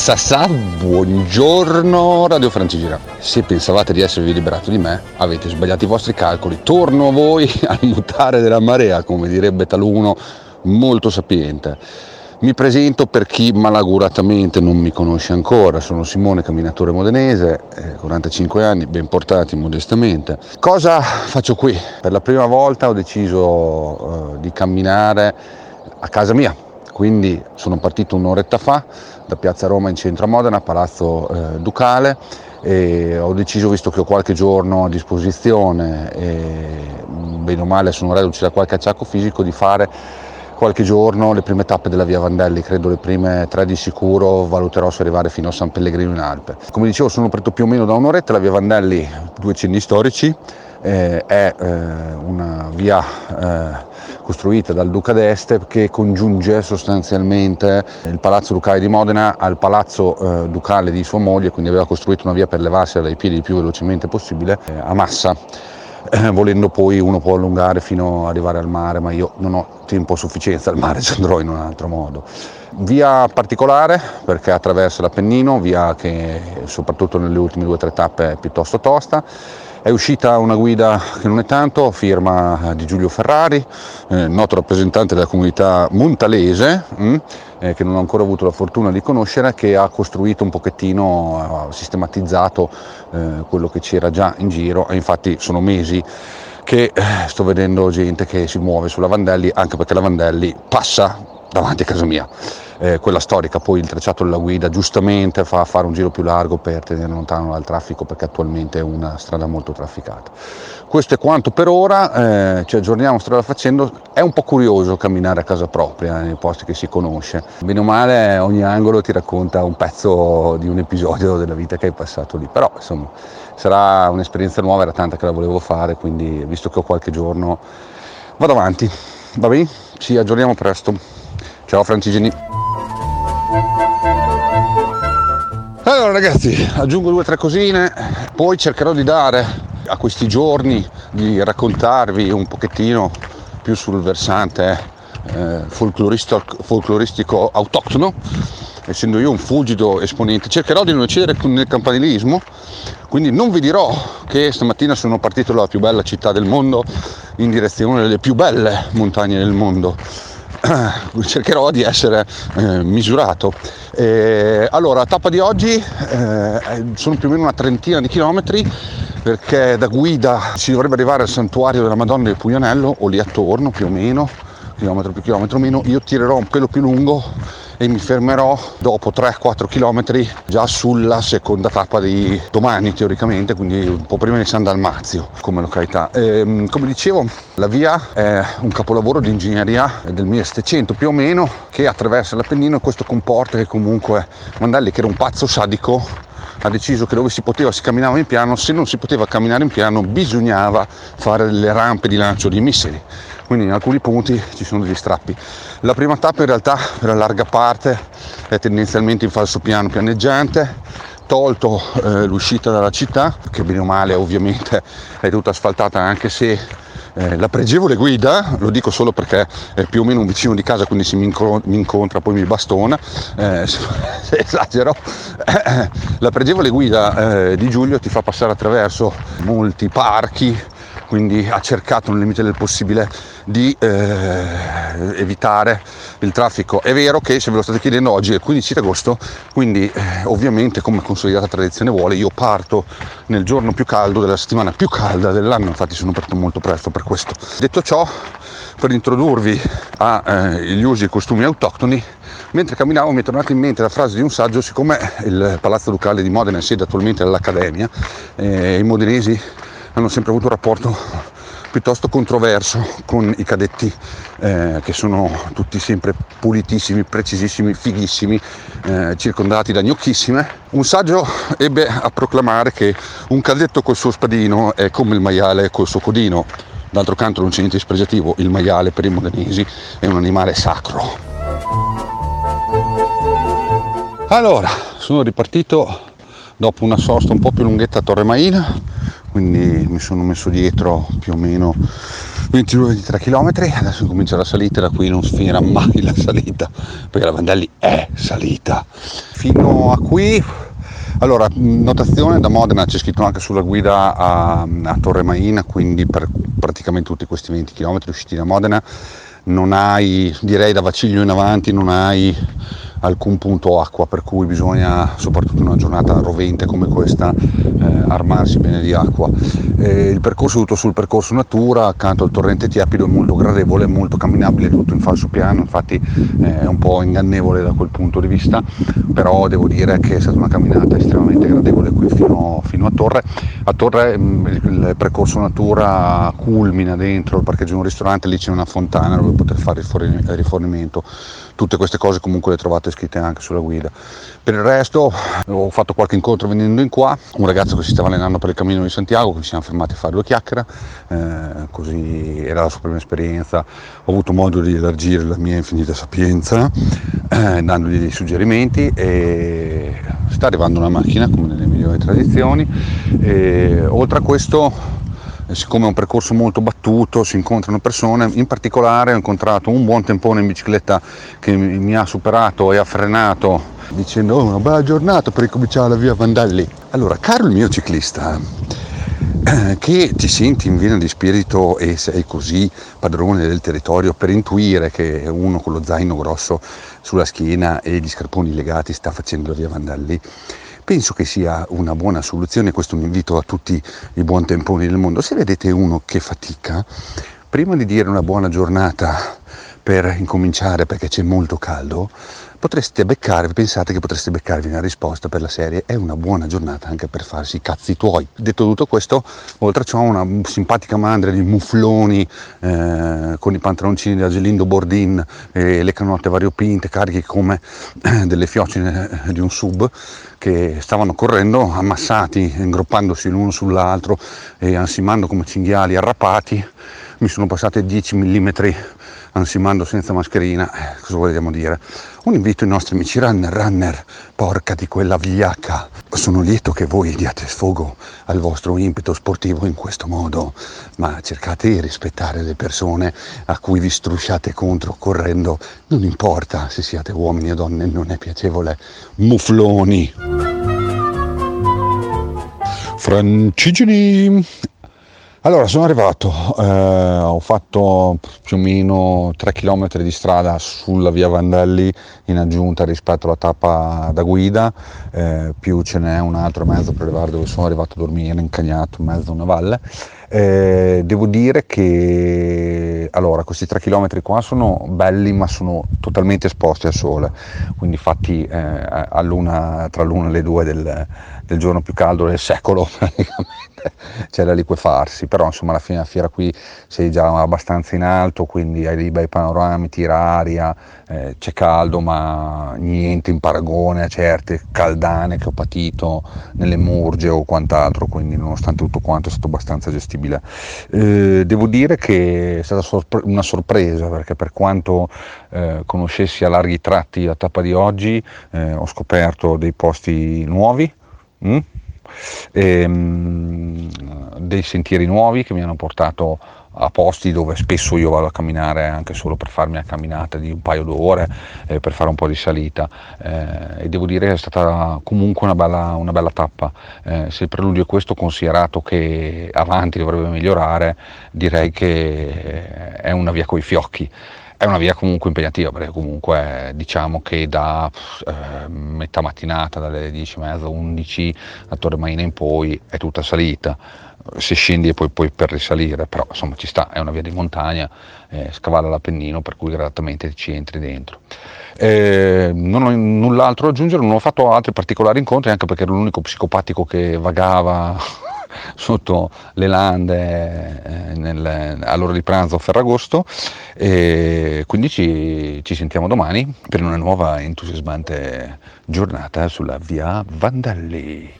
sa sa, buongiorno Radio Francigena. Se pensavate di esservi liberato di me, avete sbagliato i vostri calcoli. Torno a voi al mutare della marea, come direbbe taluno molto sapiente. Mi presento per chi malaguratamente non mi conosce ancora, sono Simone, camminatore modenese, 45 anni, ben portati modestamente. Cosa faccio qui? Per la prima volta ho deciso uh, di camminare a casa mia, quindi sono partito un'oretta fa da Piazza Roma in centro a Modena, Palazzo eh, Ducale e ho deciso, visto che ho qualche giorno a disposizione e bene o male sono reduce da qualche acciacco fisico, di fare qualche giorno le prime tappe della via Vandelli, credo le prime tre di sicuro, valuterò se arrivare fino a San Pellegrino in Alpe. Come dicevo sono partito più o meno da un'oretta, la via Vandelli, due cenni storici, eh, è eh, una via eh, costruita dal Duca d'Este che congiunge sostanzialmente il Palazzo Ducale di Modena al Palazzo eh, Ducale di sua moglie, quindi aveva costruito una via per levarsela dai piedi il più velocemente possibile eh, a Massa. Eh, volendo poi uno può allungare fino ad arrivare al mare, ma io non ho tempo a sufficienza al mare, ci andrò in un altro modo. Via particolare perché attraversa l'Appennino, via che soprattutto nelle ultime due o tre tappe è piuttosto tosta è uscita una guida che non è tanto, firma di Giulio Ferrari, eh, noto rappresentante della comunità montalese, mh, mm, eh, che non ho ancora avuto la fortuna di conoscere, che ha costruito un pochettino, ha sistematizzato eh, quello che c'era già in giro. E infatti sono mesi che eh, sto vedendo gente che si muove sulla Vandelli, anche perché la Vandelli passa davanti a casa mia eh, quella storica, poi il tracciato della guida giustamente fa fare un giro più largo per tenere lontano dal traffico perché attualmente è una strada molto trafficata. Questo è quanto per ora, eh, ci aggiorniamo strada facendo, è un po' curioso camminare a casa propria nei posti che si conosce, bene o male ogni angolo ti racconta un pezzo di un episodio della vita che hai passato lì, però insomma sarà un'esperienza nuova, era tanta che la volevo fare, quindi visto che ho qualche giorno vado avanti, va bene? Ci aggiorniamo presto. Ciao Francigeni. Allora ragazzi, aggiungo due o tre cosine, poi cercherò di dare a questi giorni, di raccontarvi un pochettino più sul versante eh, folcloristico, autoctono, essendo io un fulgido esponente, cercherò di non eccedere nel campanilismo, quindi non vi dirò che stamattina sono partito dalla più bella città del mondo in direzione delle più belle montagne del mondo cercherò di essere eh, misurato. E, allora, tappa di oggi eh, sono più o meno una trentina di chilometri perché da guida si dovrebbe arrivare al santuario della Madonna del Puglianello o lì attorno più o meno, chilometro più chilometro meno, io tirerò un pelo più lungo e mi fermerò dopo 3-4 km già sulla seconda tappa di domani teoricamente, quindi un po' prima di San Dalmazio come località. E, ehm, come dicevo, la via è un capolavoro di ingegneria del 1700 più o meno che attraversa l'Appennino e questo comporta che comunque Mandelli che era un pazzo sadico ha deciso che dove si poteva si camminava in piano, se non si poteva camminare in piano bisognava fare delle rampe di lancio di missili quindi in alcuni punti ci sono degli strappi. La prima tappa in realtà per la larga parte è tendenzialmente in falso piano pianeggiante, tolto eh, l'uscita dalla città, che bene o male ovviamente è tutta asfaltata anche se eh, la pregevole guida, lo dico solo perché è più o meno un vicino di casa, quindi se mi, incontra poi mi bastona, eh, se esagero, la pregevole guida eh, di Giulio ti fa passare attraverso molti parchi, quindi ha cercato nel limite del possibile di eh, evitare il traffico. È vero che se ve lo state chiedendo oggi è il 15 agosto, quindi eh, ovviamente come consolidata tradizione vuole io parto nel giorno più caldo della settimana più calda dell'anno, infatti sono partito molto presto per questo. Detto ciò, per introdurvi agli eh, usi e costumi autoctoni, mentre camminavo mi è tornata in mente la frase di un saggio, siccome il Palazzo Ducale di Modena è sede attualmente dell'Accademia, eh, i modenesi hanno sempre avuto un rapporto piuttosto controverso con i cadetti eh, che sono tutti sempre pulitissimi, precisissimi, fighissimi, eh, circondati da gnocchissime. Un saggio ebbe a proclamare che un cadetto col suo spadino è come il maiale col suo codino. D'altro canto non c'è niente di spregiativo, il maiale per i modenesi è un animale sacro. Allora, sono ripartito dopo una sosta un po' più lunghetta a Torre Maina quindi mi sono messo dietro più o meno 22-23 km, adesso comincia la salita, da qui non finirà mai la salita, perché la Vandelli è salita. Fino a qui, allora, notazione da Modena c'è scritto anche sulla guida a, a Torre Maina, quindi per praticamente tutti questi 20 km usciti da Modena non hai, direi da Vaciglio in avanti, non hai alcun punto acqua, per cui bisogna, soprattutto in una giornata rovente come questa, eh, armarsi bene di acqua. Eh, il percorso è tutto sul percorso natura, accanto al torrente Tiepido è molto gradevole, molto camminabile, tutto in falso piano, infatti eh, è un po' ingannevole da quel punto di vista, però devo dire che è stata una camminata estremamente gradevole qui fino, fino a Torre. A Torre mh, mm, il, il, percorso natura culmina dentro il parcheggio di un ristorante, lì c'è una fontana dove poter fare il rifornimento tutte queste cose comunque le trovate scritte anche sulla guida. Per il resto ho fatto qualche incontro venendo in qua, un ragazzo che si stava allenando per il cammino di Santiago, che ci siamo fermati a fare due chiacchiere, eh, così era la sua prima esperienza, ho avuto modo di elargire la mia infinita sapienza, eh, dandogli dei suggerimenti e sta arrivando una macchina come nelle migliori tradizioni. E, oltre a questo siccome è un percorso molto battuto, si incontrano persone, in particolare ho incontrato un buon tempone in bicicletta che mi ha superato e ha frenato dicendo oh, una bella giornata per ricominciare la via Vandelli. Allora, caro il mio ciclista, eh, che ti senti in vena di spirito e sei così padrone del territorio per intuire che uno con lo zaino grosso sulla schiena e gli scarponi legati sta facendo la via Vandelli, penso che sia una buona soluzione, questo è un invito a tutti i buon temponi del mondo. Se vedete uno che fatica, prima di dire una buona giornata per incominciare perché c'è molto caldo, potreste beccarvi, pensate che potreste beccarvi una risposta per la serie è una buona giornata anche per farsi i cazzi tuoi. Detto tutto questo, oltre a ciò una simpatica mandria di mufloni eh, con i pantaloncini da Gelindo Bordin e le canotte variopinte cariche come eh, delle fiocine di un sub che stavano correndo ammassati, ingroppandosi l'uno sull'altro e ansimando come cinghiali arrapati. Mi sono passate 10 mm ansimando senza mascherina, eh, cosa vogliamo dire? Un invito ai nostri amici runner, runner, porca di quella vigliacca. Sono lieto che voi diate sfogo al vostro impeto sportivo in questo modo, ma cercate di rispettare le persone a cui vi strusciate contro correndo, non importa se siate uomini o donne, non è piacevole. Mufloni! Francigeni allora, sono arrivato, eh, ho fatto più o meno 3 km di strada sulla via Vandelli in aggiunta rispetto alla tappa da guida, eh, più ce n'è un altro mezzo per arrivare dove sono arrivato a dormire, incagnato in mezzo a una valle. Eh, devo dire che allora, questi 3 km qua sono belli ma sono totalmente esposti al sole, quindi fatti eh, luna, tra l'una e le due del, del giorno più caldo del secolo praticamente c'è da liquefarsi, però insomma alla fine della fiera qui sei già abbastanza in alto, quindi hai dei bei panorami, tira aria, eh, c'è caldo ma niente in paragone a certe caldane che ho patito nelle Murge o quant'altro, quindi nonostante tutto quanto è stato abbastanza gestibile. Eh, devo dire che è stata sorpre- una sorpresa perché per quanto eh, conoscessi a larghi tratti la tappa di oggi eh, ho scoperto dei posti nuovi mm? e, ehm, dei sentieri nuovi che mi hanno portato a posti dove spesso io vado a camminare anche solo per farmi una camminata di un paio d'ore eh, per fare un po' di salita. Eh, e devo dire che è stata comunque una bella, una bella tappa. Eh, se il preludio è questo considerato che avanti dovrebbe migliorare direi che è una via coi fiocchi. È una via comunque impegnativa perché comunque diciamo che da eh, metà mattinata dalle 10.30 11 a Torre Maina in poi è tutta salita se scendi e poi puoi per risalire però insomma ci sta è una via di montagna eh, scavalla l'Appennino per cui gradatamente ci entri dentro eh, non ho null'altro da aggiungere non ho fatto altri particolari incontri anche perché ero l'unico psicopatico che vagava sotto le lande eh, nel, all'ora di pranzo a Ferragosto e quindi ci, ci sentiamo domani per una nuova entusiasmante giornata sulla via Vandalli.